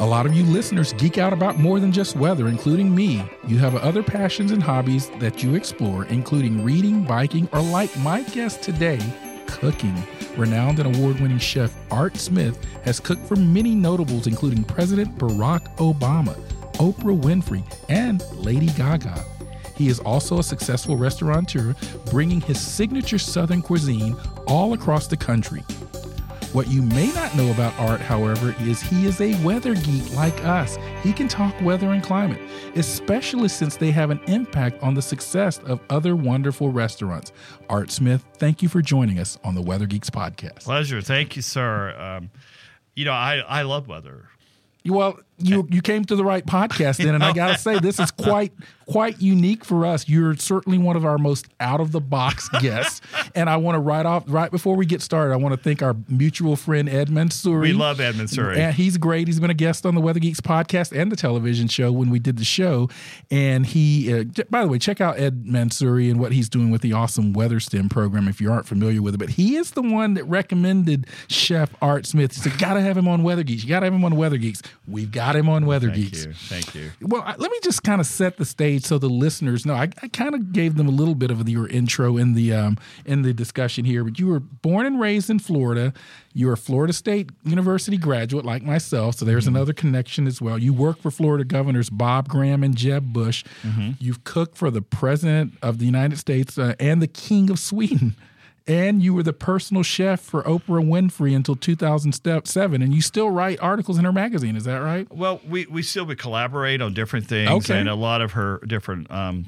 A lot of you listeners geek out about more than just weather, including me. You have other passions and hobbies that you explore, including reading, biking, or like my guest today, cooking. Renowned and award winning chef Art Smith has cooked for many notables, including President Barack Obama, Oprah Winfrey, and Lady Gaga. He is also a successful restaurateur, bringing his signature Southern cuisine all across the country. What you may not know about Art, however, is he is a weather geek like us. He can talk weather and climate, especially since they have an impact on the success of other wonderful restaurants. Art Smith, thank you for joining us on the Weather Geeks podcast. Pleasure. Thank you, sir. Um, you know, I, I love weather. Well, you you came to the right podcast then, and I gotta say this is quite quite unique for us. You're certainly one of our most out of the box guests, and I want to right off right before we get started, I want to thank our mutual friend Ed Mansouri. We love Ed Mansouri. and he's great. He's been a guest on the Weather Geeks podcast and the television show when we did the show. And he, uh, by the way, check out Ed Mansouri and what he's doing with the awesome Weather STEM program if you aren't familiar with it. But he is the one that recommended Chef Art Smith. He said, "Gotta have him on Weather Geeks. You gotta have him on Weather Geeks. We've got him on Weather Thank Geeks." you. Thank you. Well, let me just kind of set the stage so the listeners know. I, I kind of gave them a little bit of your intro in the um, in the discussion here, but you were born and raised in Florida. You're a Florida State University graduate, like myself. So there's another connection as well. You work for Florida governors Bob Graham and Jeb Bush. You've cooked for the President of the United States uh, and the King of Sweden. And you were the personal chef for Oprah Winfrey until 2007, and you still write articles in her magazine. Is that right? Well, we, we still we collaborate on different things, Okay. and a lot of her different um,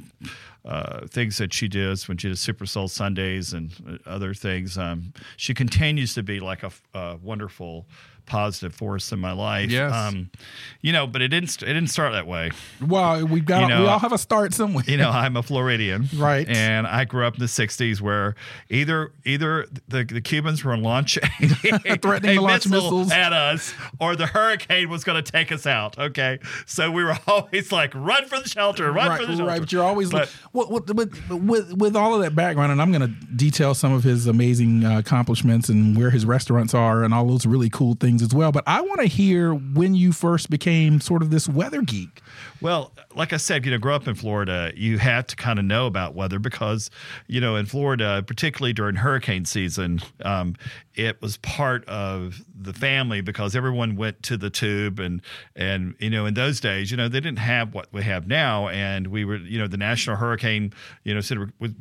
uh, things that she does when she does Super Soul Sundays and other things. Um, she continues to be like a wonderful, positive force in my life. Yes. Um, you know, but it didn't it didn't start that way. Well, we've got You know, we all have a start somewhere. you know, I'm a Floridian, Right. And I grew up in the '60s, where either either the, the Cubans were launching Threatening a to launch missile missiles. at us, or the hurricane was going to take us out. Okay, so we were always like, "Run for the shelter! Run right, for the shelter!" right. But you're always But- with, with, with, with, with all of that background, and I'm going to detail some of his amazing uh, accomplishments and where his restaurants are and all those really cool things as well. But I want to hear when you first became sort of this weather geek. Well, like I said, you know, grow up in Florida, you had to kind of know about weather because, you know, in Florida, particularly during hurricane season, um, it was part of the family because everyone went to the tube and and you know in those days, you know, they didn't have what we have now, and we were, you know, the National Hurricane, you know, send, would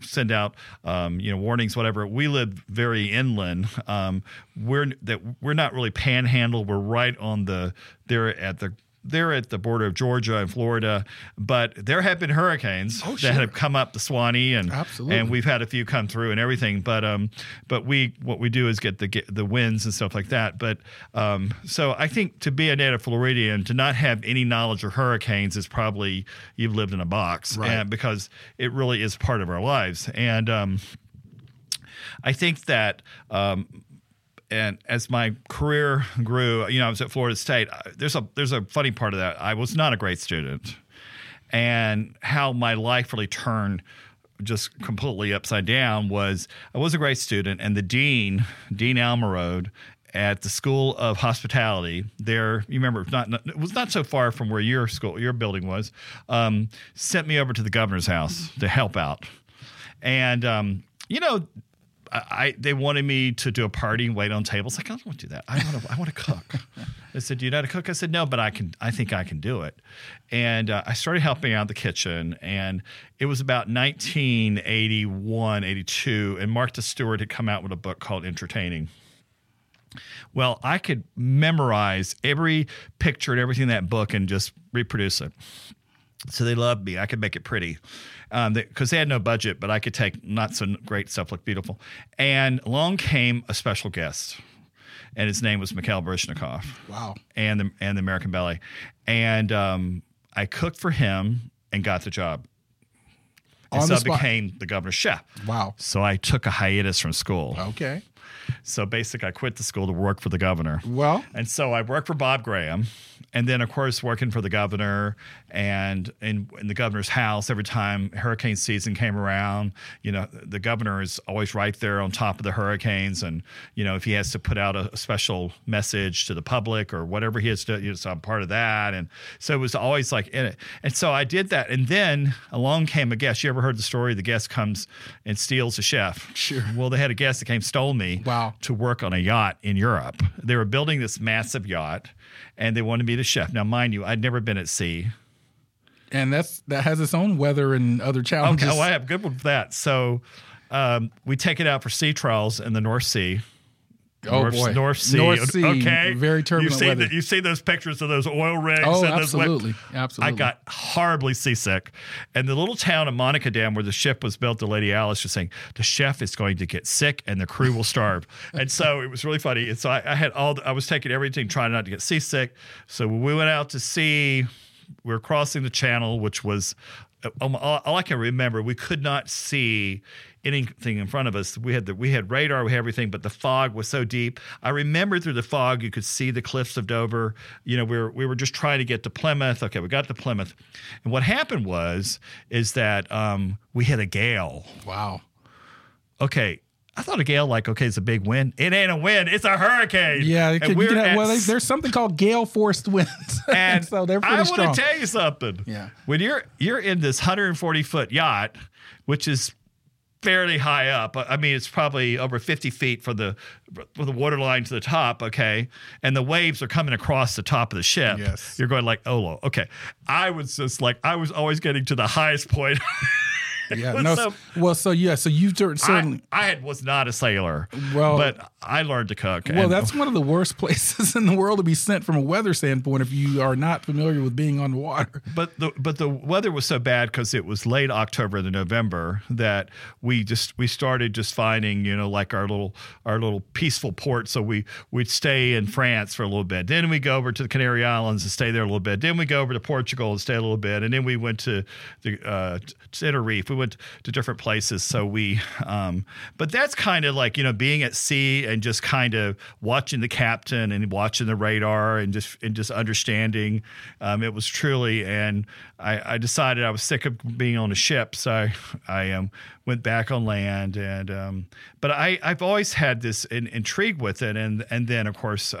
send out, um, you know, warnings, whatever. We lived very inland. Um, we're that we're not really panhandle. We're right on the there at the they're at the border of Georgia and Florida, but there have been hurricanes Oh, that have come up the Suwannee, and Absolutely. and we've had a few come through and everything. But um, but we what we do is get the get the winds and stuff like that. But um, so I think to be a native Floridian to not have any knowledge of hurricanes is probably you've lived in a box, Right. and because it really is part of our lives, and um, I think that. Um, and as my career grew, you know, I was at Florida State. There's a there's a funny part of that. I was not a great student, and how my life really turned just completely upside down was I was a great student, and the dean, Dean Almerode, at the School of Hospitality, there you remember it was not it was not so far from where your school your building was, um, sent me over to the governor's house to help out, and um, you know I, I they wanted me to do a party and wait on tables. Like I don't want to do that. I want to. I want to cook. they said, "Do you know how to cook?" I said, "No, but I can. I think I can do it." And uh, I started helping out in the kitchen, and it was about 1981, 82, and Mark Martha Stewart had come out with a book called Entertaining. Well, I could memorize every picture and everything in that book and just reproduce it. So they loved me. I could make it pretty because they, 'cause they had no budget, but I could take not so great stuff look beautiful. And along came a special guest. and his name was Mikhail Baryshnikov Wow. and the and the American Ballet, and um, I cooked for him and got the job. And On so I became the governor's chef. Wow. So I took a hiatus from school. Okay. So basically, I quit the school to work for the governor. Well, And so I worked for Bob Graham, and then of course working for the governor and in, in the governor's house every time hurricane season came around. You know, the governor is always right there on top of the hurricanes, and you know if he has to put out a, a special message to the public or whatever he has to, you know, so I'm part of that. And so it was always like in it. And so I did that, and then along came a guest. You ever heard the story? The guest comes and steals a chef. Sure. Well, they had a guest that came stole me Wow. to work on a yacht in Europe. They were building this massive yacht and they wanted me to chef. Now, mind you, I'd never been at sea. and that's that has its own weather and other challenges. Okay, well, I have good with that. So um, we take it out for sea trials in the North Sea. Oh, North, boy. North Sea. North Sea, Okay. very turbulent you see weather. The, you see those pictures of those oil rigs. Oh, and those absolutely. Absolutely. I got horribly seasick. And the little town of Monnickendam where the ship was built, the Lady Alice was saying, the chef is going to get sick and the crew will starve. and so it was really funny. And so I, I had all, the, I was taking everything, trying not to get seasick. So we went out to sea, we were crossing the channel, which was um, all I can remember. We could not see anything in front of us. We had the we had radar, we had everything, but the fog was so deep. I remember through the fog, you could see the cliffs of Dover. You know, we were we were just trying to get to Plymouth. Okay, we got to Plymouth, and what happened was is that um, we had a gale. wow. Okay. I thought a gale, like, okay, it's a big wind. It ain't a wind, it's a hurricane. Yeah, it could, we're have, well, they, there's something called gale forced winds, and so they're pretty I want to tell you something. Yeah. When you're you're in this 140 foot yacht, which is fairly high up. I mean, it's probably over 50 feet from the from the water line to the top. Okay, and the waves are coming across the top of the ship. Yes. You're going like, oh, okay. I was just like, I was always getting to the highest point. yeah, no, so- well, so yeah, so you've certainly. I, I was not a sailor. Well- but I learned to cook. well, that's one of the worst places in the world to be sent from a weather standpoint if you are not familiar with being on the water. But the but the weather was so bad because it was late October to November that we just we started just finding you know like our little our little peaceful port. So we we'd stay in France for a little bit. Then we go over to the Canary Islands and stay there a little bit. Then we go over to Portugal and stay a little bit. And then we went to the uh, Tenerife. We went to different places. So we um, but that's kind of like you know being at sea and just kind of watching the captain and watching the radar and just and just understanding. Um, it was truly, and I, I decided I was sick of being on a ship, so I, I um, went back on land. And um, but I I've always had this in, intrigue with it, and and then of course.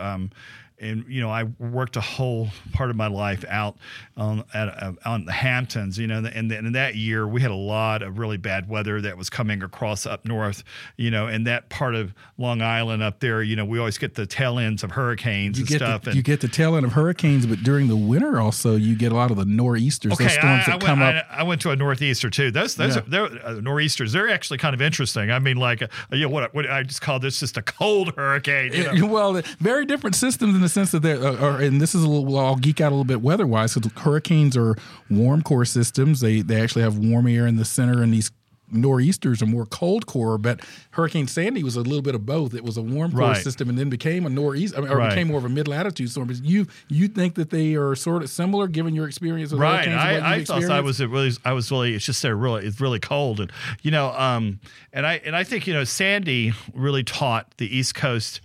And you know, I worked a whole part of my life out on at, uh, on the Hamptons. You know, and, and in that year we had a lot of really bad weather that was coming across up north. You know, and that part of Long Island up there. You know, we always get the tail ends of hurricanes You and stuff. the, and you get the tail end of hurricanes, but during the winter also you get a lot of the nor'easters, those storms I, I that went, come up. I, I went to a northeaster too. Those those Yeah. are, uh, nor'easters. They're actually kind of interesting. I mean, like uh, you know, what, what I just call this just a cold hurricane. You know? well, very different systems in the sense that they're, uh, are, and this is a little, I'll geek out a little bit weather wise. So hurricanes are warm core systems. They they actually have warm air in the center, and these nor'easters are more cold core. But Hurricane Sandy was a little bit of both. It was a warm core Right. system, and then became a nor'east, I mean, or Right. became more of a mid latitude storm. But you you think that they are sort of similar, given your experience with right. hurricanes? what I, I thought I was really, I was really. It's just they're really, it's really cold, and you know, um, and I and I think you know, Sandy really taught the East Coast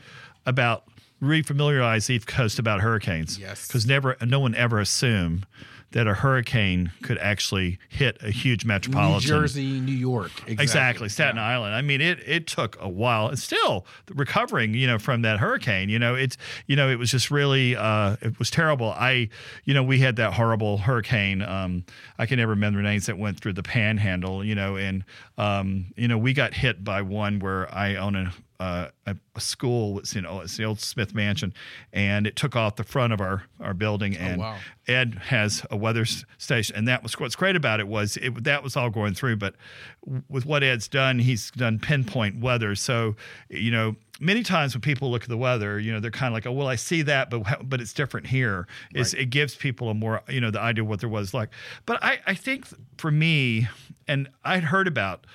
about refamiliarize the East Coast about hurricanes. Yes. because never, no one ever assumed that a hurricane could actually hit a huge New metropolitan. Jersey, New York, exactly. Exactly, Staten Island. I mean, it it took a while. It's still recovering, you know, from that hurricane. You know, it's you know, it was just really uh, it was terrible. I, you know, we had that horrible hurricane. Um, I can never remember the names that went through the Panhandle. You know, and um, you know, we got hit by one where I own a. Uh, a, a school, it's you know, it's the old Smith Mansion, and it took off the front of our our building. And wow. Ed has a weather station, and that was what's great about it was it that was all going through. But with what Ed's done, he's done pinpoint weather. So you know, many times when people look at the weather, you know, they're kind of like, oh, well, I see that, but but it's different here. It's, It gives people a more you know the idea of what there was like. But I I think for me, and I'd heard about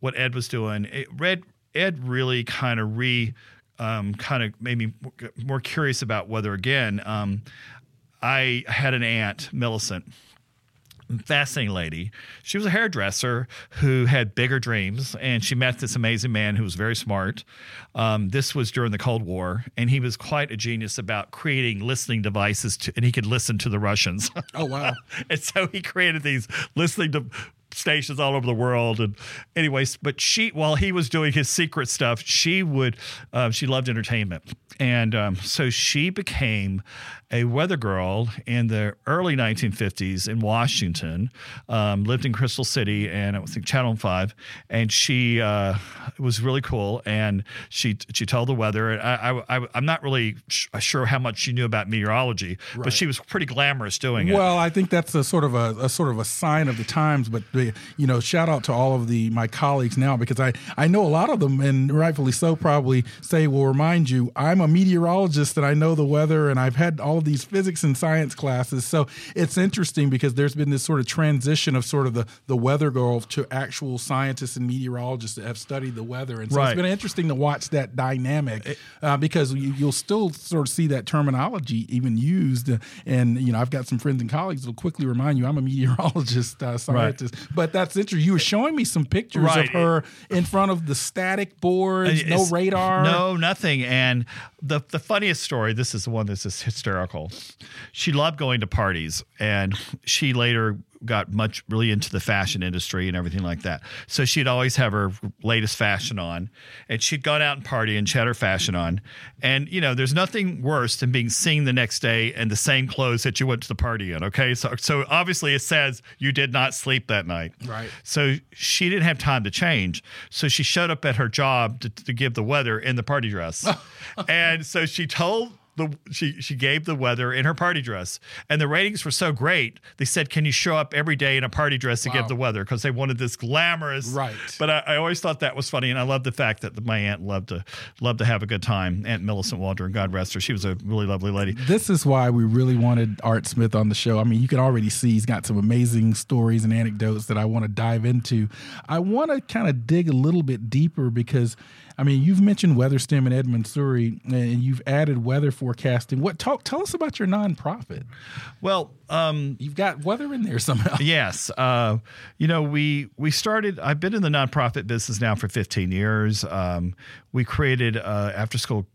what Ed was doing. It, Red Ed really kind of re um, kind of made me more curious about weather again. Um, I had an aunt, Millicent, fascinating lady. She was a hairdresser who had bigger dreams, and she met this amazing man who was very smart. Um, this was during the Cold War, and he was quite a genius about creating listening devices, to, and he could listen to the Russians. Oh wow! and so he created these listening to stations all over the world. And anyways, but she, while he was doing his secret stuff, she would, uh, she loved entertainment. And um, so she became a weather girl in the early 1950s in Washington, um, lived in Crystal City and I think Channel 5. And she uh, was really cool. And she she told the weather. And I, I, am not really sh- sure how much she knew about meteorology, right. but she was pretty glamorous doing it. Well, I think that's a sort of a, a sort of a sign of the times. But, you know, shout out to all of the my colleagues now because I, I know a lot of them, and rightfully so, probably say, will remind you, I'm a meteorologist and I know the weather and I've had all these physics and science classes. So it's interesting because there's been this sort of transition of sort of the, the weather girl to actual scientists and meteorologists that have studied the weather. And so right. it's been interesting to watch that dynamic uh, because you, will still sort of see that terminology even used. And, you know, I've got some friends and colleagues that'll quickly remind you I'm a meteorologist, uh, scientist. Right. But that's interesting. You were showing me some pictures right. of her in front of the static boards, it's, no radar. No, nothing. And the the funniest story. This is the one that's just hysterical. She loved going to parties, and she later got much really into the fashion industry and everything like that. So she'd always have her latest fashion on, and she'd gone out and party and she had her fashion on. And you know, there's nothing worse than being seen the next day in the same clothes that you went to the party in. Okay, so so obviously it says you did not sleep that night. Right. So she didn't have time to change. So she showed up at her job to, to give the weather in the party dress, and so she told the she she gave the weather in her party dress, and the ratings were so great. They said, "Can you show up every day in a party dress to wow. give the weather?" Because they wanted this glamorous. Right. But I, I, always thought that was funny, and I love the fact that my aunt loved to loved to have a good time. Aunt Millicent Walter, and God rest her, she was a really lovely lady. This is why we really wanted Art Smith on the show. I mean, you can already see he's got some amazing stories and anecdotes that I want to dive into. I want to kind of dig a little bit deeper because I mean, you've mentioned WeatherStem and Ed Mansouri, and you've added weather forecasting. What talk? Tell us about your nonprofit. Well, um, you've got weather in there somehow. Yes, uh, you know we we started. I've been in the nonprofit business now for 15 years. Um, we created uh, after school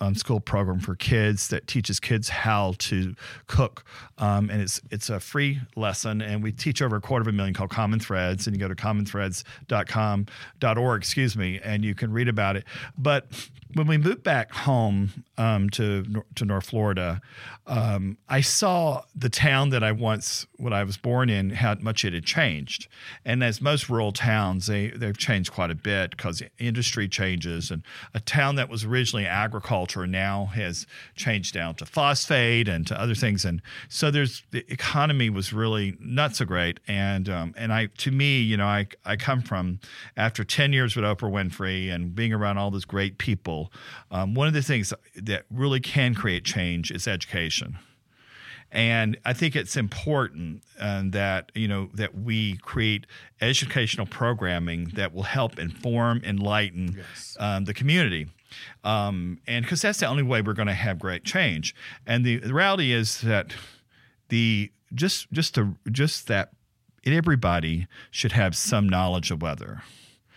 um, school program for kids that teaches kids how to cook, um, and it's it's a free lesson, and we teach over a quarter of a million called Common Threads, and you go to commonthreads.com.org, excuse me, and you can read about it. But when we moved back home um, to to North Florida, um, I saw the town that I once, when I was born in, how much it had changed. And as most rural towns, they they've changed quite a bit because industry changes. And a town that was originally agriculture now has changed down to phosphate and to other things. And so there's the economy was really not so great. And um, and I to me, you know, I I come from after ten years with Oprah Winfrey and being around all those great people um, one of the things that really can create change is education. And I think it's important uh, that you know that we create educational programming that will help inform, enlighten yes. um, the community, um, and because that's the only way we're going to have great change. And the, the reality is that the just just to just that everybody should have some knowledge of weather.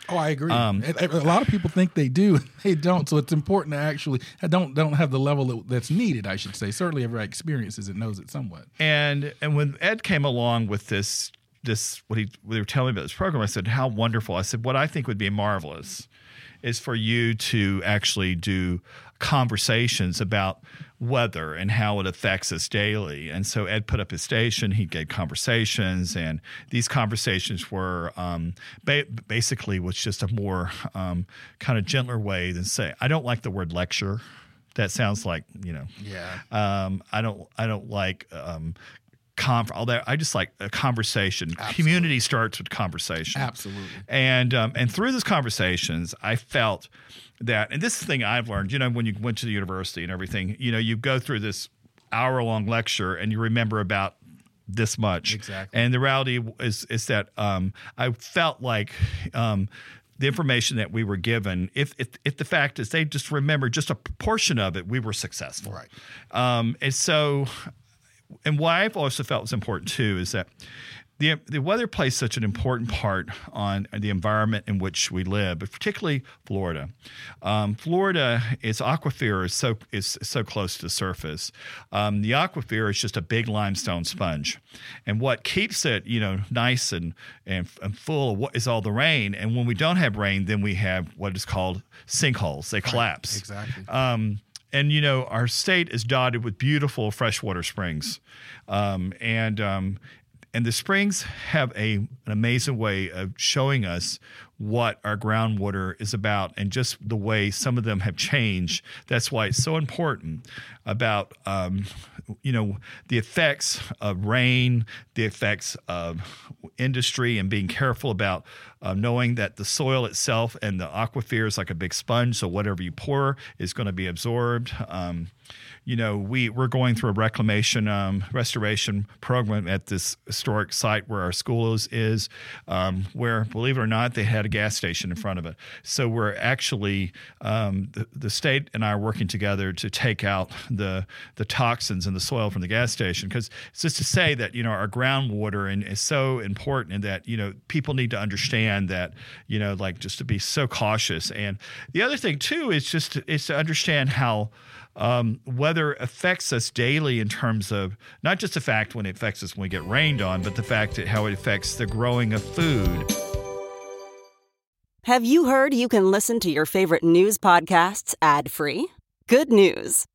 Oh, I agree. Um, a lot of people think they do, they don't. So it's important to actually don't don't have the level that's needed. I should say. Certainly, everybody experiences it, knows it somewhat. And and when Ed came along with this this what he what they were telling me about this program, I said, "How wonderful!" I said, "What I think would be marvelous is for you to actually do conversations about weather and how it affects us daily. And so Ed put up his station, he gave conversations, and these conversations were um, ba- basically was just a more um, kind of gentler way than say, I don't like the word lecture. That sounds like you know. Yeah. Um, I don't. I don't like um, conf- all that. I just like a conversation. Absolutely. Community starts with conversation. Absolutely. And um, and through those conversations, I felt that, and this is the thing I've learned. You know, when you went to the university and everything, you know, you go through this hour long lecture and you remember about this much. Exactly. And the reality is is that um, I felt like um, the information that we were given, if, if if the fact is they just remember just a portion of it, we were successful. Right. Um, and so, and why I've also felt was important too is that the, the weather plays such an important part on the environment in which we live, but particularly Florida. Um, Florida, its aquifer is so is so close to the surface. Um, the aquifer is just a big limestone sponge, and what keeps it, you know, nice and and, and full of what is all the rain. And when we don't have rain, then we have what is called sinkholes. They collapse. exactly. Um, and you know our state is dotted with beautiful freshwater springs, um, and um, and the springs have a an amazing way of showing us what our groundwater is about and just the way some of them have changed. That's why it's so important about um, you know the effects of rain, the effects of industry, and being careful about uh, knowing that the soil itself and the aquifer is like a big sponge. So whatever you pour is going to be absorbed. Um, you know, we we're going through a reclamation um, restoration program at this historic site where our school is, is um, where believe it or not, they had a gas station in front of it. So we're actually um, the, the state and I are working together to take out the the toxins in the soil from the gas station because it's just to say that you know our groundwater and is so important and that you know people need to understand that you know like just to be so cautious and the other thing too is just to, is to understand how um, weather affects us daily in terms of not just the fact when it affects us when we get rained on, but the fact that how it affects the growing of food. Have you heard you can listen to your favorite news podcasts ad free? Good news!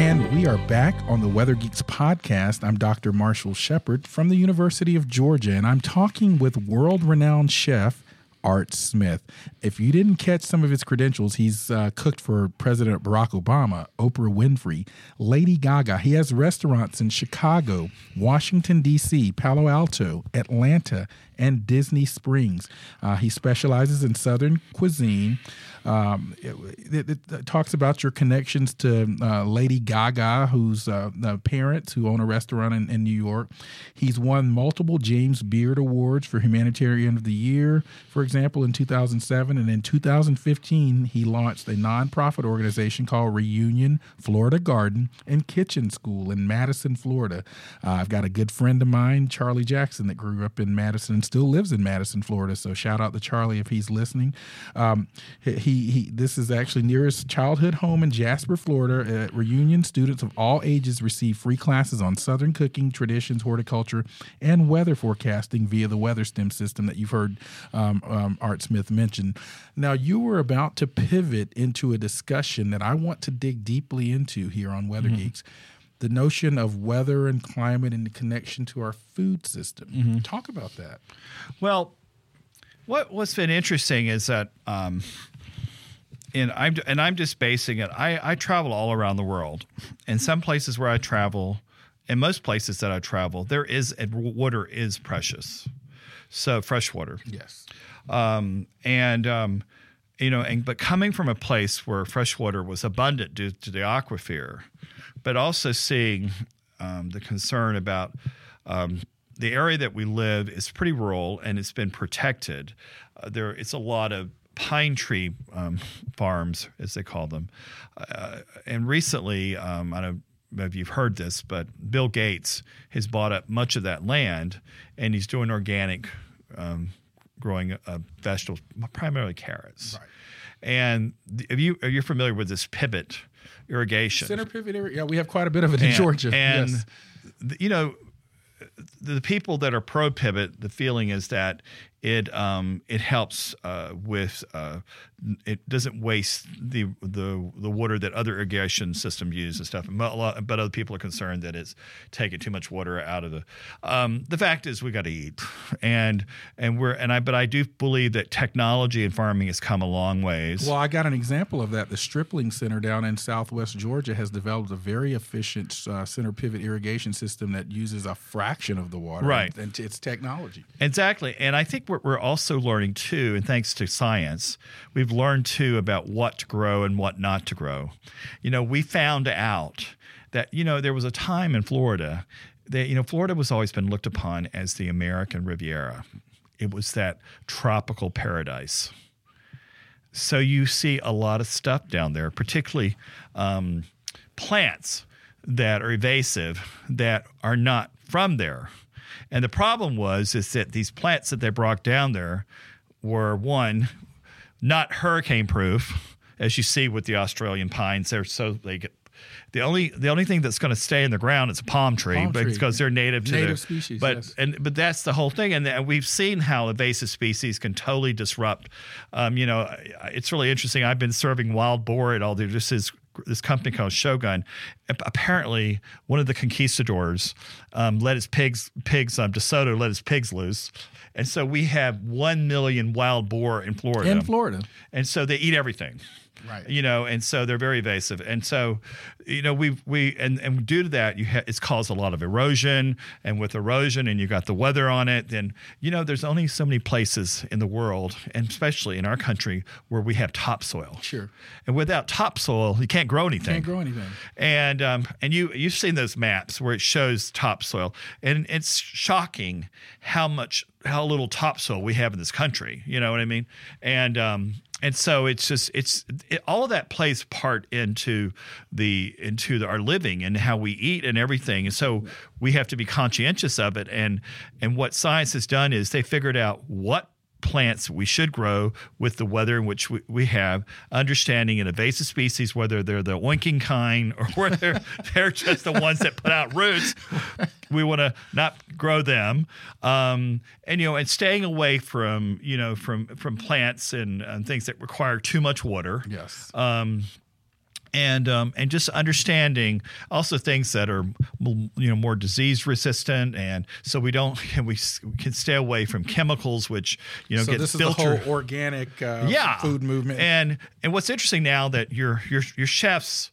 And we are back on the Weather Geeks podcast. I'm Dr. Marshall Shepard from the University of Georgia, and I'm talking with world renowned chef Art Smith. If you didn't catch some of his credentials, he's uh, cooked for President Barack Obama, Oprah Winfrey, Lady Gaga. He has restaurants in Chicago, Washington, D.C., Palo Alto, Atlanta, and Disney Springs. Uh, he specializes in Southern cuisine. Um, it, it, it, talks about your connections to uh, Lady Gaga, who's uh, parents who own a restaurant in, in, New York. He's won multiple James Beard Awards for Humanitarian of the Year, for example, in 2007. And in 2015, he launched a nonprofit organization called Reunion Florida Garden and Kitchen School in Madison, Florida. Uh, I've got a good friend of mine, Charlie Jackson, that grew up in Madison still lives in Madison, Florida. So shout out to Charlie if he's listening. Um, he, he, this is actually nearest childhood home in Jasper, Florida. At Reunion, students of all ages receive free classes on Southern cooking, traditions, horticulture, and weather forecasting via the Weather Stem system that you've heard um, um, Art Smith mention. Now, you were about to pivot into a discussion that I want to dig deeply into here on Weather mm-hmm. Geeks the notion of weather and climate and the connection to our food system. Mm-hmm. Talk about that. Well, what what's been interesting is that, um, and I'm and I'm just basing it. I I travel all around the world, and some places where I travel, and most places that I travel, there is water is precious, so fresh water. Yes, um, and um, you know, and but coming from a place where fresh water was abundant due to the aquifer, but also seeing um, the concern about um, the area that we live is pretty rural and it's been protected. Uh, there, it's a lot of pine tree um, farms, as they call them. Uh, and recently, um, I don't know if you've heard this, but Bill Gates has bought up much of that land and he's doing organic um, growing uh, vegetables, primarily carrots. Right. And are you are you familiar with this pivot irrigation? Center pivot irrigation. Yeah, we have quite a bit of it in and, Georgia. And yes. you know, the people that are pro pivot, the feeling is that it um, it helps uh, with uh, it doesn't waste the the the water that other irrigation systems use and stuff. But, lot, but other people are concerned that it's taking too much water out of the. Um, the fact is, we got to eat, and and we're and I but I do believe that technology in farming has come a long ways. Well, I got an example of that. The Stripling Center down in Southwest Georgia has developed a very efficient uh, center pivot irrigation system that uses a fraction of the water. Right, and, and it's technology. Exactly, and I think what we're also learning too, and thanks to science, we've learned too about what to grow and what not to grow. You know, we found out that you know there was a time in Florida that you know Florida was always been looked upon as the American Riviera. It was that tropical paradise. So you see a lot of stuff down there, particularly um, plants that are invasive that are not from there. And the problem was is that these plants that they brought down there were one not hurricane proof, as you see with the Australian pines. They're so they get the only the only thing that's going to stay in the ground is a palm tree, palm tree. because they're native to native the, species. But yes. and but that's the whole thing, and, and we've seen how invasive species can totally disrupt. Um, you know, it's really interesting. I've been serving wild boar at all. This is this company called Shogun. Apparently, one of the conquistadors um, let his pigs pigs um, DeSoto let his pigs loose, and so we have one million wild boar in Florida. In Florida, and so they eat everything. Right. You know and so they're very evasive. And so you know we we and, and due to that you ha- it's caused a lot of erosion. And with erosion and you got the weather on it then you know there's only so many places in the world and especially in our country where we have topsoil. Sure. And without topsoil you can't grow anything. Can't grow anything. And um, and you you've seen those maps where it shows topsoil. And it's shocking how much how little topsoil we have in this country you know what i mean? And um, and so it's just it's it, all of that plays part into the into the, our living and how we eat and everything. And so we have to be conscientious of it. And and what science has done is they figured out what plants we should grow with the weather in which we, we have, understanding an invasive species, whether they're the oinking kind or whether they're just the ones that put out roots. We want to not grow them, um, and you know, and staying away from you know from from plants and, and things that require too much water. yes Um, and um, and just understanding also things that are you know more disease resistant, and so we don't we can stay away from chemicals, which you know so get this filtered. is the whole organic uh, yeah, food movement And and what's interesting now that your your your chefs,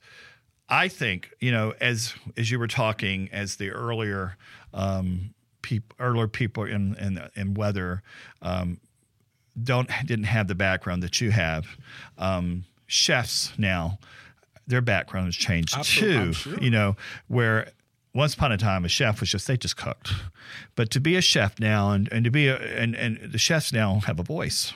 I think you know as as you were talking as the earlier um, peop, earlier people in in in weather. Um, don't didn't have the background that you have. Um, chefs now, their background has changed Absolutely, too. Sure. You know, where once upon a time a chef was just they just cooked, but to be a chef now and, and to be a and and the chefs now have a voice.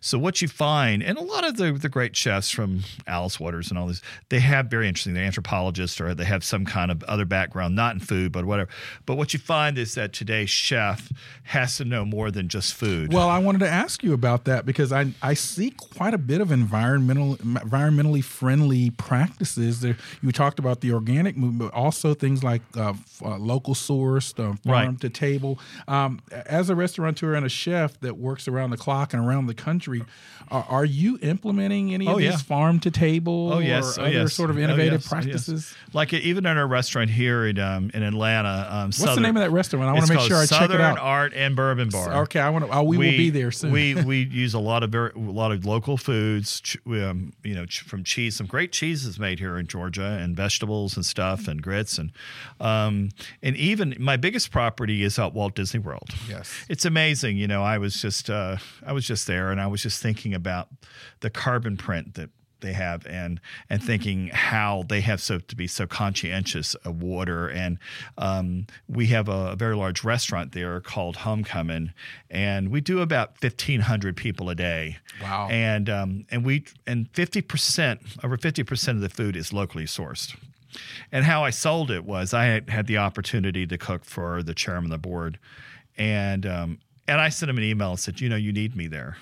So what you find, and a lot of the, the great chefs from Alice Waters and all these, they have very interesting. They're anthropologists or they have some kind of other background, not in food, but whatever. But what you find is that today's chef has to know more than just food. Well, I wanted to ask you about that because I I see quite a bit of environmental environmentally friendly practices. There, you talked about the organic movement, but also things like uh, uh, local sourced, uh, farm Right. to table. Um, as a restaurateur and a chef that works around the clock and around the country, are, are you implementing any of Oh, these farm to table Oh yes, or oh, other yes. sort of Oh, innovative yes, oh, yes. practices? Like even in our restaurant here in um, in Atlanta. Um, What's the name of that restaurant? I want to make sure I check it out. Southern Art and Bourbon Bar. Okay, I want to. Oh, we, will be there soon. We we use a lot of very a lot of local foods. ch- Um, you know, ch- from cheese, some great cheeses made here in Georgia, and vegetables and stuff, and grits, and um, and even my biggest property is at Walt Disney World. Yes. it's amazing. You know, I was just uh, I was just there, and I was just thinking about the carbon print that they have and and thinking how they have so to be so conscientious of water. And um, we have a, very large restaurant there called Homecoming and we do about 1500 people a day. Wow. and um, and we and 50% over 50% of the food is locally sourced. And how I sold it was I had, had the opportunity to cook for the chairman of the board, and um, and I sent him an email and said, you know, you need me there.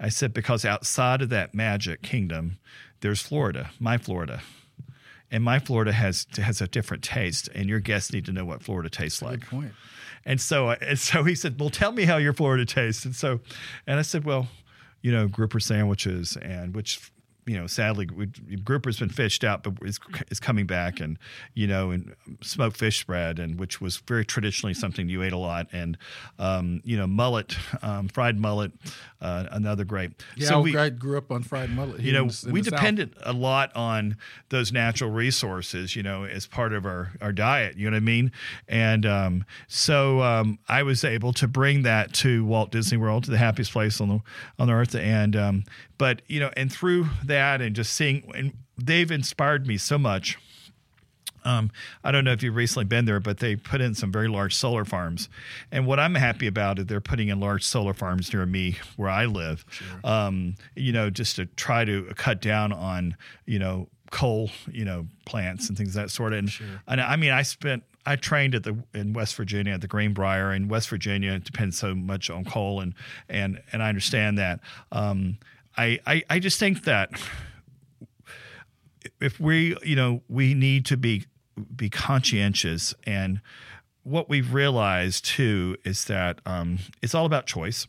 I said because outside of that magic kingdom, there's Florida, my Florida, and my Florida has has a different taste, and your guests need to know what Florida tastes like. Good point. And so, uh, and so he said, "Well, tell me how your Florida tastes." And so, and I said, "Well, you know, grouper sandwiches, and which you know, sadly, we, grouper's been fished out, but is, is coming back, and you know, and smoked fish spread, and which was very traditionally something you ate a lot, and um, you know, mullet, um, fried mullet, uh, another great. Yeah, so we, I grew up on fried mullet. You know, we depended South. a lot on those natural resources, you know, as part of our our diet. You know what I mean? And um, so um, I was able to bring that to Walt Disney World, to the happiest place on the on the earth, and um, but you know, and through that and just seeing, and they've inspired me so much. Um, I don't know if you've recently been there, but they put in some very large solar farms. And what I'm happy about is they're putting in large solar farms near me where I live. Sure. Um, you know, just to try to cut down on you know coal, you know, plants and things of that sort. And, sure. and I mean, I spent I trained at the in West Virginia at the Greenbrier. In West Virginia, it depends so much on coal, and and and I understand that. Um, I, I, I just think that if we, you know, we need to be be conscientious and what we've realized too is that um, it's all about choice.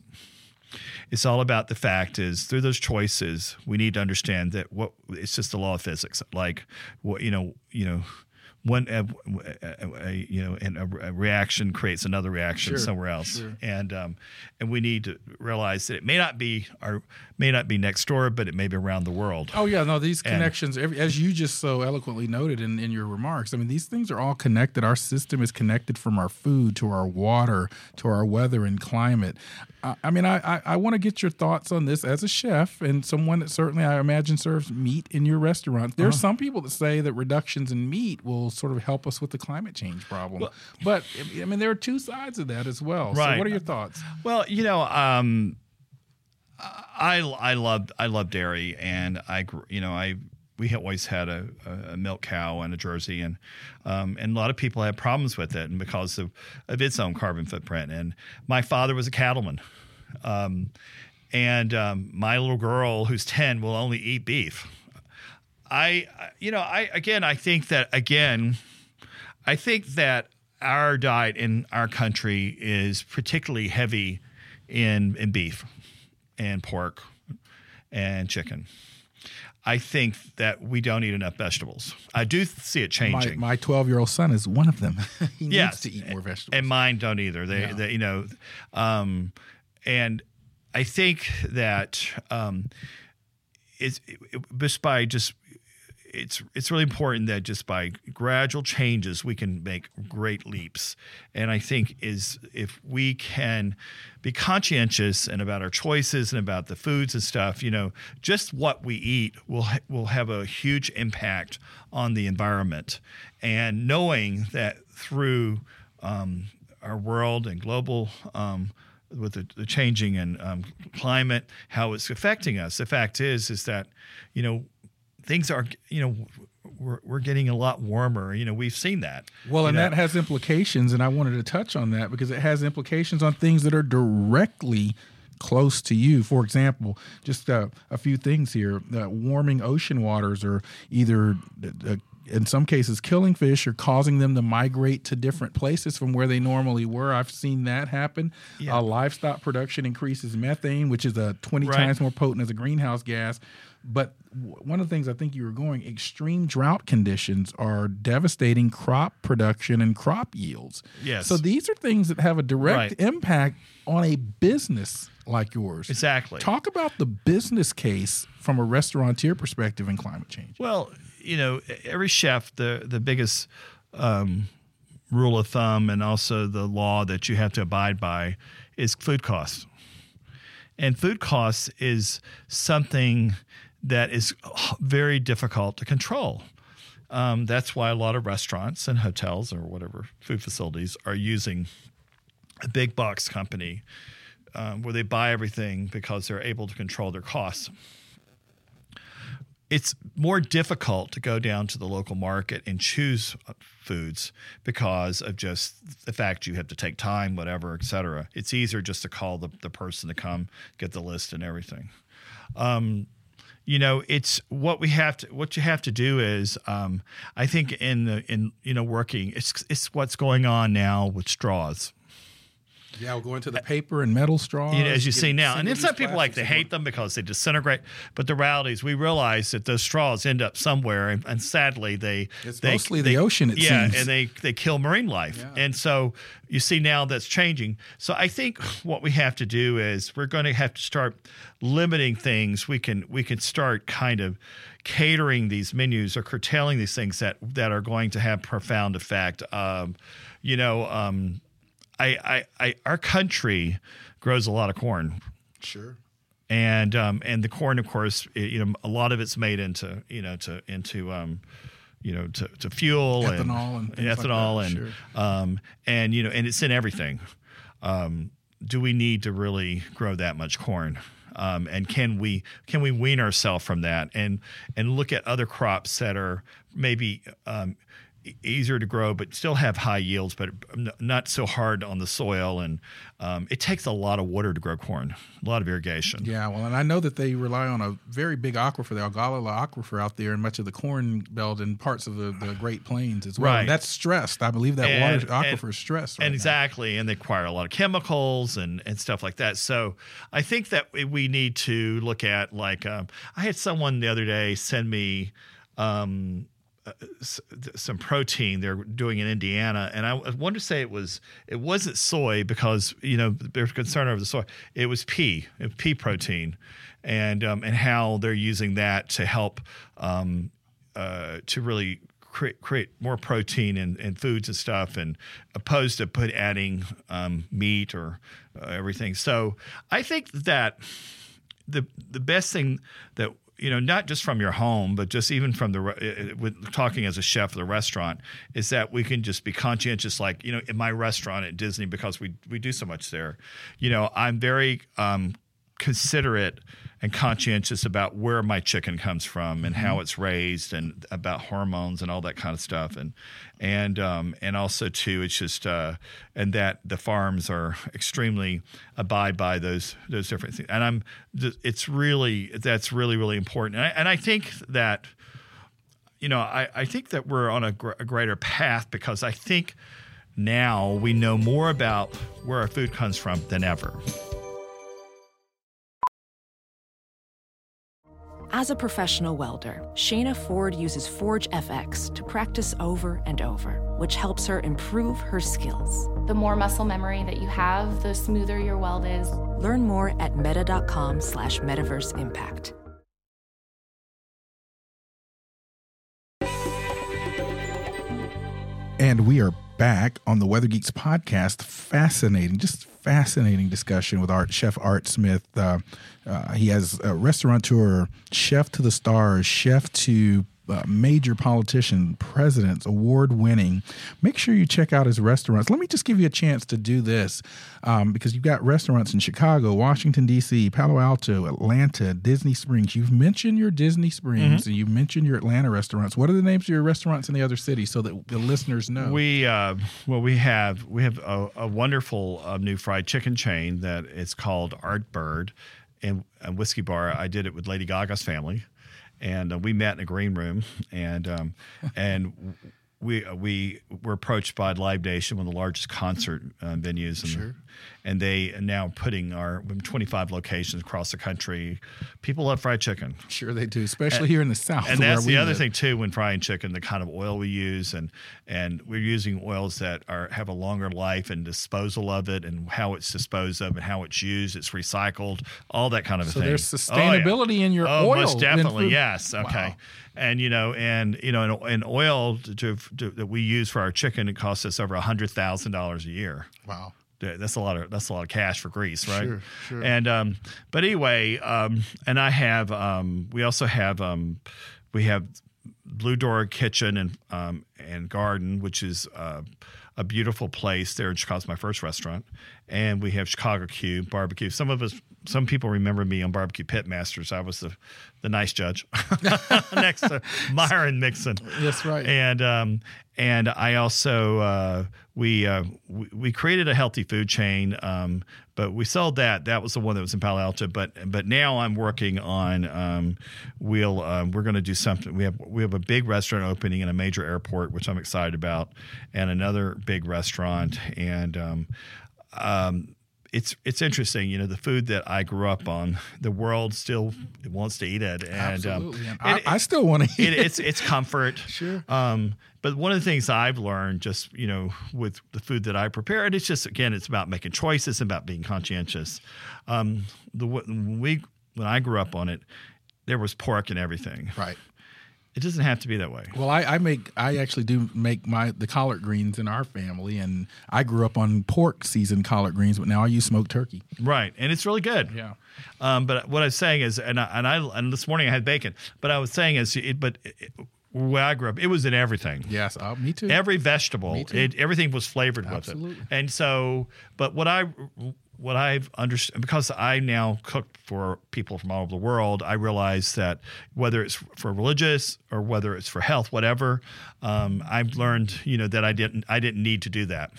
It's all about the fact is through those choices we need to understand that what it's just the law of physics. Like what you know, you know, one a, a, a, you know and a, reaction creates another reaction sure, somewhere else. sure. and um, and we need to realize that it may not be our may not be next door but it may be around the world. Oh yeah no these connections and, as you just so eloquently noted in, in your remarks i mean these things are all connected. Our system is connected from our food to our water to our weather and climate. I, I mean i i, I want to get your thoughts on this as a chef and someone that certainly i imagine serves meat in your restaurant. There uh-huh. some people that say that reductions in meat will sort of help us with the climate change problem. Well, but I mean, there are two sides of that as well. Right. So, what are your thoughts? Well, you know, um, I I love I love dairy, and I you know I we always had a, a, milk cow and a Jersey, and um, and a lot of people had problems with it, and because of, of its own carbon footprint. And my father was a cattleman, um, and um, my little girl, who's ten, will only eat beef. I, you know, I again, I think that again, I think that our diet in our country is particularly heavy in in beef and pork and chicken. I think that we don't eat enough vegetables. I do see it changing. My 12 year old son is one of them. he yes, needs to eat more vegetables. And mine don't either. They, they you know, um, and I think that um, it's it, just by just it's it's really important that just by gradual changes we can make great leaps and i think is if we can be conscientious and about our choices and about the foods and stuff you know just what we eat will will have a huge impact on the environment and knowing that through um, our world and global um, with the, the, changing and um, climate, how it's affecting us. The fact is, is that you know things are you know we're, we're getting a lot warmer you know we've seen that well and know? that has implications and i wanted to touch on that because it has implications on things that are directly close to you for example just uh, a few things here uh, warming ocean waters are either uh, in some cases killing fish or causing them to migrate to different places from where they normally were. I've seen that happen. Yeah. Uh, livestock production increases methane, which is a 20 right. times more potent as a greenhouse gas. But one of the things I think you were going, extreme drought conditions are devastating crop production and crop yields. Yes. So these are things that have a direct right. impact on a business like yours. Exactly. Talk about the business case from a restaurateur perspective in climate change. Well, you know, every chef, the the biggest um, rule of thumb and also the law that you have to abide by is food costs. And food costs is something that is very difficult to control. Um, that's why a lot of restaurants and hotels or whatever food facilities are using a big box company um, where they buy everything because they're able to control their costs. It's more difficult to go down to the local market and choose uh, foods because of just the fact you have to take time, whatever, et cetera. It's easier just to call the, the person to come get the list and everything. Um, you know it's what we have to what you have to do is um, i think in the in you know working it's it's what's going on now with straws Yeah, we'll go into the paper and metal straws. you know, as you see now. And then some people like they hate them because they disintegrate. But the reality is, we realize that those straws end up somewhere, and, and sadly, they It's they, mostly the ocean, it yeah, seems. and they they kill marine life. Yeah. And so you see now that's changing. So I think what we have to do is we're going to have to start limiting things. We can we can start kind of catering these menus or curtailing these things that that are going to have profound effect. Um, you know, um, I, I, I our country grows a lot of corn Sure. and um, and the corn, of course, it, you know, a lot of it's made into you know to into um, you know to, to fuel Ethanol and things like ethanol that, and sure. um, and you know and it's in everything. Um, do we need to really grow that much corn? Um, and can we can we wean ourselves from that and and look at other crops that are maybe um, easier to grow but still have high yields but not so hard on the soil and um, it takes a lot of water to grow corn a lot of irrigation Yeah, well, and I know that they rely on a very big aquifer, the Ogallala Aquifer out there, and much of the corn belt and parts of the, the Great Plains as well. Right. That's stressed. I believe that And- water and- aquifer is stressed. Right and now. exactly, and they require a lot of chemicals and, and stuff like that. So I think that we- need to look at like um, I had someone the other day send me um, some protein they're doing in Indiana, and I wanted to say it was it wasn't soy because you know there's concern over the soy. It was pea, pea protein, and um, and how they're using that to help um, uh, to really create, create more protein in, in foods and stuff, and opposed to put adding um, meat or uh, everything. So I think that the the best thing that you know, not just from your home, but just even from the re- uh, with talking as a chef of the restaurant, is that we can just be conscientious. Like you know, in my restaurant at Disney, because we we do so much there. You know, I'm very um, considerate and conscientious about where my chicken comes from and how it's raised and about hormones and all that kind of stuff. And and um, and also too it's just uh, and that the farms are extremely abide by those those different things. And I'm it's really that's really really important. And I, and I think that you know I, I think that we're on a, gr- a greater path because I think now we know more about where our food comes from than ever. As a professional welder, Shayna Ford uses Forge FX to practice over and over, which helps her improve her skills. The more muscle memory that you have, the smoother your weld is. Learn more at meta.com slash metaverse impact. And we are back on the Weather Geeks podcast. Fascinating, just fascinating discussion with Art Chef Art Smith. Uh, uh, he has a restaurateur, chef to the stars, chef to uh, major politician, presidents, award winning. Make sure you check out his restaurants. Let me just give you a chance to do this um, because you've got restaurants in Chicago, Washington, D.C., Palo Alto, Atlanta, Disney Springs. You've mentioned your Disney Springs and you've mentioned your Atlanta restaurants. What are the names of your restaurants in the other cities so that the listeners know? We uh, well, we have we have a, a wonderful uh, new fried chicken chain that is called Art Bird, and a whiskey bar. I did it with Lady Gaga's family, and uh, we met in a green room, and um, and we uh, we were approached by Live Nation, one of the largest concert uh, venues, and, and they are now putting our 25 locations across the country. People love fried chicken Sure, they do, especially here in the South. and that's the other live. thing too when frying chicken the kind of oil we use and and we're using oils that are have a longer life and disposal of it and how it's disposed of and how it's used it's recycled all that kind of a So thing there's Oh, yeah. sustainability in your oh, oil most definitely yes okay Wow. and you know and you know an, an oil to, to, to, that we use for our chicken it costs us over a hundred thousand dollars a year Wow. That's a lot of that's a lot of cash for grease, right? Sure, sure. And um, but anyway, um, and I have um, we also have um, we have Blue Door Kitchen and um, and Garden, which is uh, a beautiful place there in Chicago. It's my first restaurant, and we have Chicago Q Barbecue. Some of us, some people remember me on Barbecue Pitmasters. I was the the nice judge next to Myron Mixon. That's right. And um, and I also uh, we, uh, we we created a healthy food chain, um, but we sold that. That was the one that was in Palo Alto. But but now I'm working on um, we'll um, we're going to do something. We have we have a big restaurant opening in a major airport, which I'm excited about, and another big restaurant and. Um, um, it's it's interesting, you know, the food that I grew up on, the world still wants to eat it, and Absolutely. um, And it- I, I still want to eat it, it's it's comfort. Sure. Um, but one of the things I've learned, just you know, with the food that I prepare, and it's just again, it's about making choices, about being conscientious. Um, the when we when I grew up on it, there was pork in everything. Right. It doesn't have to be that way. Well, I, I make I actually do make my the collard greens in our family, and I grew up on pork seasoned collard greens, but now I use smoked turkey. Right, and it's really good. Yeah. Um, but what I was saying is, and I, and I and this morning I had bacon, but I was saying is, it, but it, where I grew up, it was in everything. Yes, uh, me too. Every vegetable, too. it, everything was flavored Absolutely. with it. Absolutely. And so, but what I what I've understood because I now cook for people from all over the world, I realize that whether it's for religious or whether it's for health, whatever, um, I've learned you know that I didn't I didn't need to do that,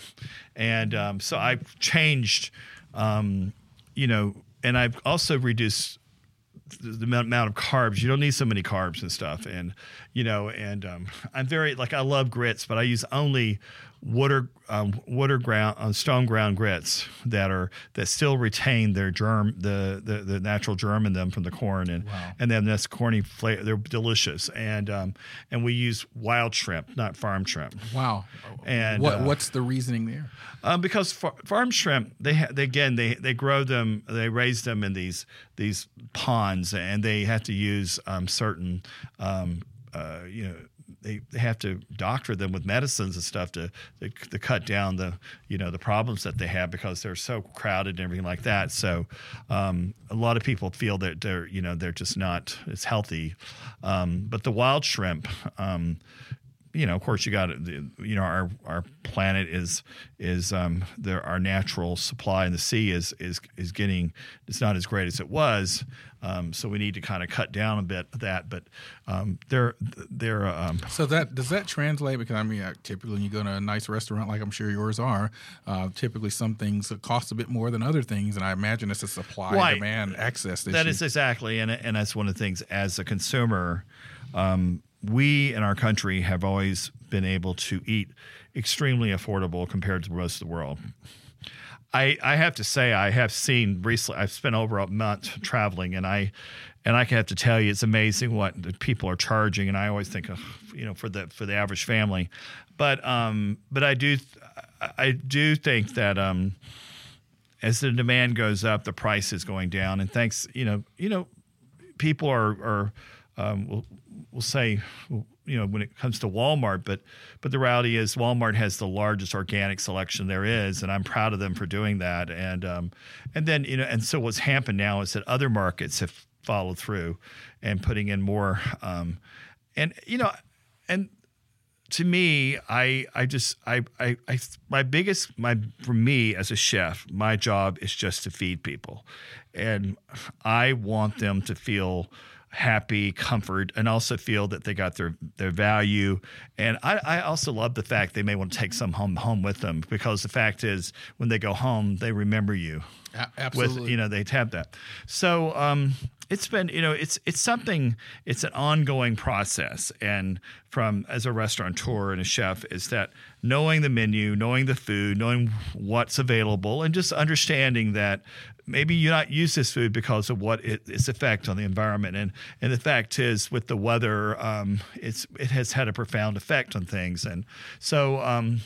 and um, so I've changed, um, you know, and I've also reduced the amount of carbs. You don't need so many carbs and stuff. And you know, and um, I'm very like I love grits, but I use only water um, water ground uh, stone ground grits that are that still retain their germ the, the the natural germ in them from the corn and and then that's corny flavor. They're delicious. And um, and we use wild shrimp, not farm shrimp. Wow. And, what uh, what's the reasoning there? Um, because far, farm shrimp, they, ha- they again they they grow them, they raise them in these these ponds, and they have to use um, certain, um, uh, you know, they, have to doctor them with medicines and stuff to, to to cut down the you know the problems that they have because they're so crowded and everything like that. So um, a lot of people feel that they're you know they're just not as healthy, um, but the wild shrimp. You know, of course, you got you know, our our planet is is um, there. Our natural supply in the sea is is is getting. It's not as great as it was. Um, so we need to kind of cut down a bit of that. But um, they're they're um, So that does that translate? Because I mean, uh, typically when you go to a nice restaurant, like I'm sure yours are, uh, typically some things cost a bit more than other things, and I imagine it's a supply Right. demand access. Issue. That is exactly, and and that's one of the things as a consumer, um, we in our country have always been able to eat extremely affordable compared to the rest of the world. I, I have to say I have seen recently. I've spent over a month traveling, and I and I have to tell you it's amazing what the people are charging. And I always think, you know, for the for the average family, but um, but I do I do think that um, as the demand goes up, the price is going down. And thanks, you know, you know, people are are um, will will say, you know, when it comes to Walmart, but but the reality is Walmart has the largest organic selection there is, and I'm proud of them for doing that. And um, and then you know, and so what's happened now is that other markets have followed through and putting in more, um, and you know, and to me, I I just I, I I my biggest my for me as a chef, my job is just to feed people, and I want them to feel happy, comfort, and also feel that they got their their value. And I, I also love the fact they may want to take some home home with them because the fact is when they go home, they remember you A- absolutely. with you know they have that so um it's been you know it's it's something it's an ongoing process. And from as a restaurateur and a chef is that knowing the menu knowing the food knowing what's available and just understanding that maybe you not use this food because of what it, its effect on the environment. And and the fact is with the weather um it's it has had a profound effect on things. And so um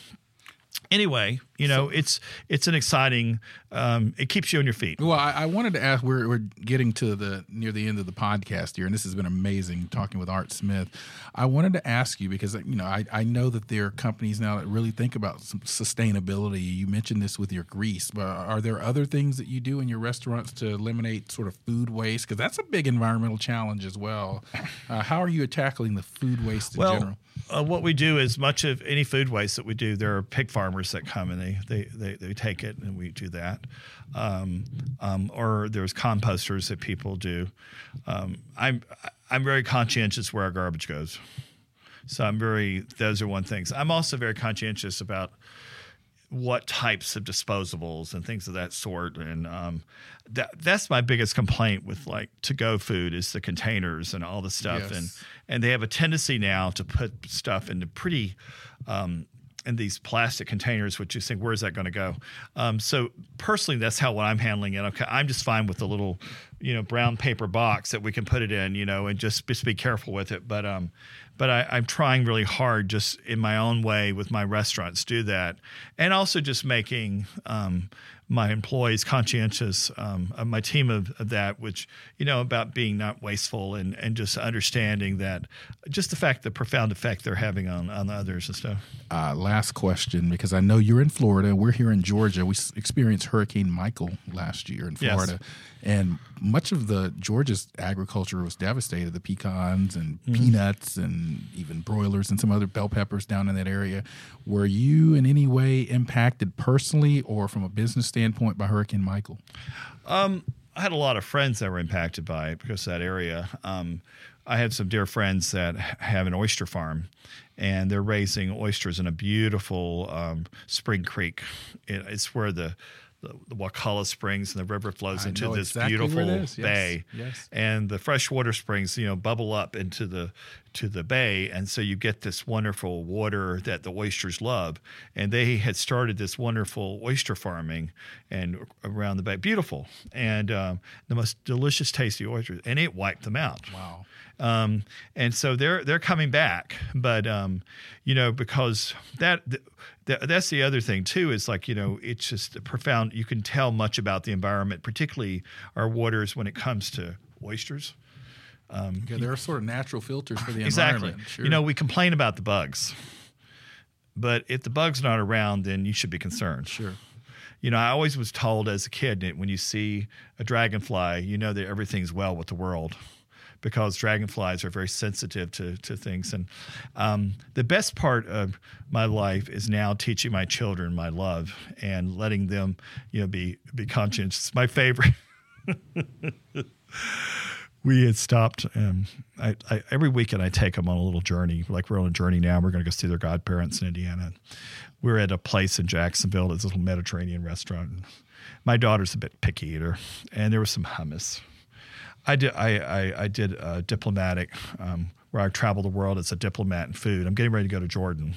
anyway, you know, it's it's an exciting. Um, it keeps you on your feet. Well, I, I wanted to ask. We're, we're getting to the near the end of the podcast here, and this has been amazing talking with Art Smith. I wanted to ask you because you know I, I know that there are companies now that really think about some sustainability. You mentioned this with your grease, but are there other things that you do in your restaurants to eliminate sort of food waste? Because that's a big environmental challenge as well. Uh, how are you tackling the food waste in general? Uh, what we do is much of any food waste that we do. There are pig farmers that come and they they they, they take it and we do that. Um, um, or there's composters that people do. Um, I'm I'm very conscientious where our garbage goes. So I'm very those are one things. I'm also very conscientious about what types of disposables and things of that sort. And um, that that's my biggest complaint with like to go food is the containers and all the stuff. Yes. And and they have a tendency now to put stuff into pretty um, in these plastic containers, which you think, where's that going to go? Um, so personally, that's how what I'm handling it. Okay, I'm just fine with the little, you know, brown paper box that we can put it in, you know, and just just be careful with it. But um, but I, I'm trying really hard, just in my own way, with my restaurants, do that, and also just making um, my employees conscientious um, of my team of, of, that, which you know about being not wasteful and, and just understanding that just the fact the profound effect they're having on on others and stuff. Uh, last question, because I know you're in Florida, we're here in Georgia. We experienced Hurricane Michael last year in Florida, yes. and much of the Georgia's agriculture was devastated. The pecans and mm-hmm. peanuts and even broilers and some other bell peppers down in that area. Were you in any way impacted personally or from a business standpoint by Hurricane Michael? Um, I had a lot of friends that were impacted by it because of that area. Um, I have some dear friends that have an oyster farm, and they're raising oysters in a beautiful um, spring creek. It, it's where the the, Wakulla Springs and the river flows I into this exactly beautiful yes. bay. Yes. And the freshwater springs, you know, bubble up into the to the bay, and so you get this wonderful water that the oysters love. And they had started this wonderful oyster farming and around the bay, beautiful, and um, the most delicious, tasty oysters, and it wiped them out. Wow. Um, and so they're they're coming back, but um, you know because that that's the other thing too is like you know it's just profound. You can tell much about the environment, particularly our waters when it comes to oysters. Um, yeah, there are sort of natural filters for the exactly. environment. Sure. You know, we complain about the bugs, but if the bug's not around, then you should be concerned. Sure. You know, I always was told as a kid that when you see a dragonfly, you know that everything's well with the world because dragonflies are very sensitive to, to things. And um, the best part of my life is now teaching my children my love and letting them, you know, be be conscious. my favorite. we had stopped. Um, I, I, every weekend I take them on a little journey. Like we're on a journey now. We're going to go see their godparents in Indiana. We're at a place in Jacksonville. It's a little Mediterranean restaurant. My daughter's a bit picky eater, and there was some hummus I did. I, I, I did a diplomatic um, where I travel the world as a diplomat in food. I'm getting ready to go to Jordan,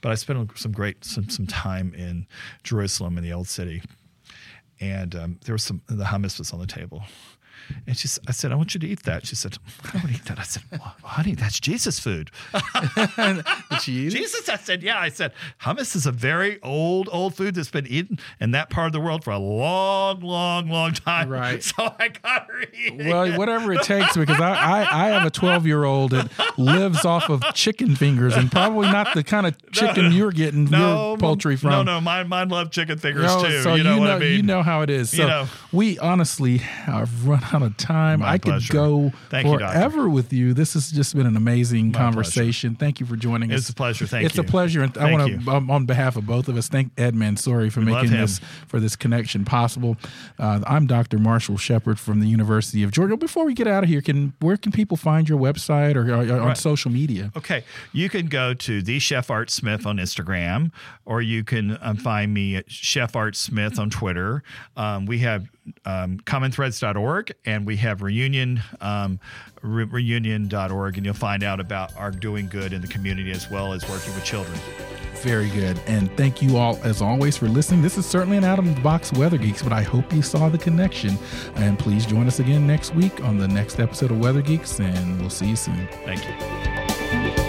but I spent some great some some time in Jerusalem in the old city, and um, there was some the hummus was on the table, and she, I said, I want you to eat that. She said, I don't want to eat that. I said, well, honey, that's Jesus food. Did she eat Jesus, I said, yeah. I said, hummus is a very old, old food that's been eaten in that part of the world for a long, long, long time. Right. So I got her eating Well, it. whatever it takes, because I, I, I have a 12 year old that lives off of chicken fingers and probably not the kind of chicken no, you're getting no, your poultry from. No, no, mine, mine love chicken fingers no, too. So you know, you know, I mean? you know how it is. So you know. we honestly have run out of time. My I pleasure. could go Thank forever you, with you. This has just been an amazing My conversation. Pleasure. Thank you for joining it's us. It's a pleasure. Thank it's you. It's a pleasure. And I want to, um, on behalf of both of us, thank Ed Mansouri for we making this for this connection possible. Uh, I'm Dr. Marshall Shepard from the University of Georgia. Before we get out of here, can where can people find your website or, or, or right. on social media? Okay, you can go to the Chef Art Smith on Instagram, or you can um, find me at Chef Art Smith on Twitter. Um, we have um, commonthreads.org and we have reunion um, re- reunion.org and you'll find out about our doing good in the community as well as working with children. Very good. And thank you all as always for listening. This is certainly an out of the box weather geeks but i hope you saw the connection. And please join us again next week on the next episode of weather geeks and we'll see you soon. Thank you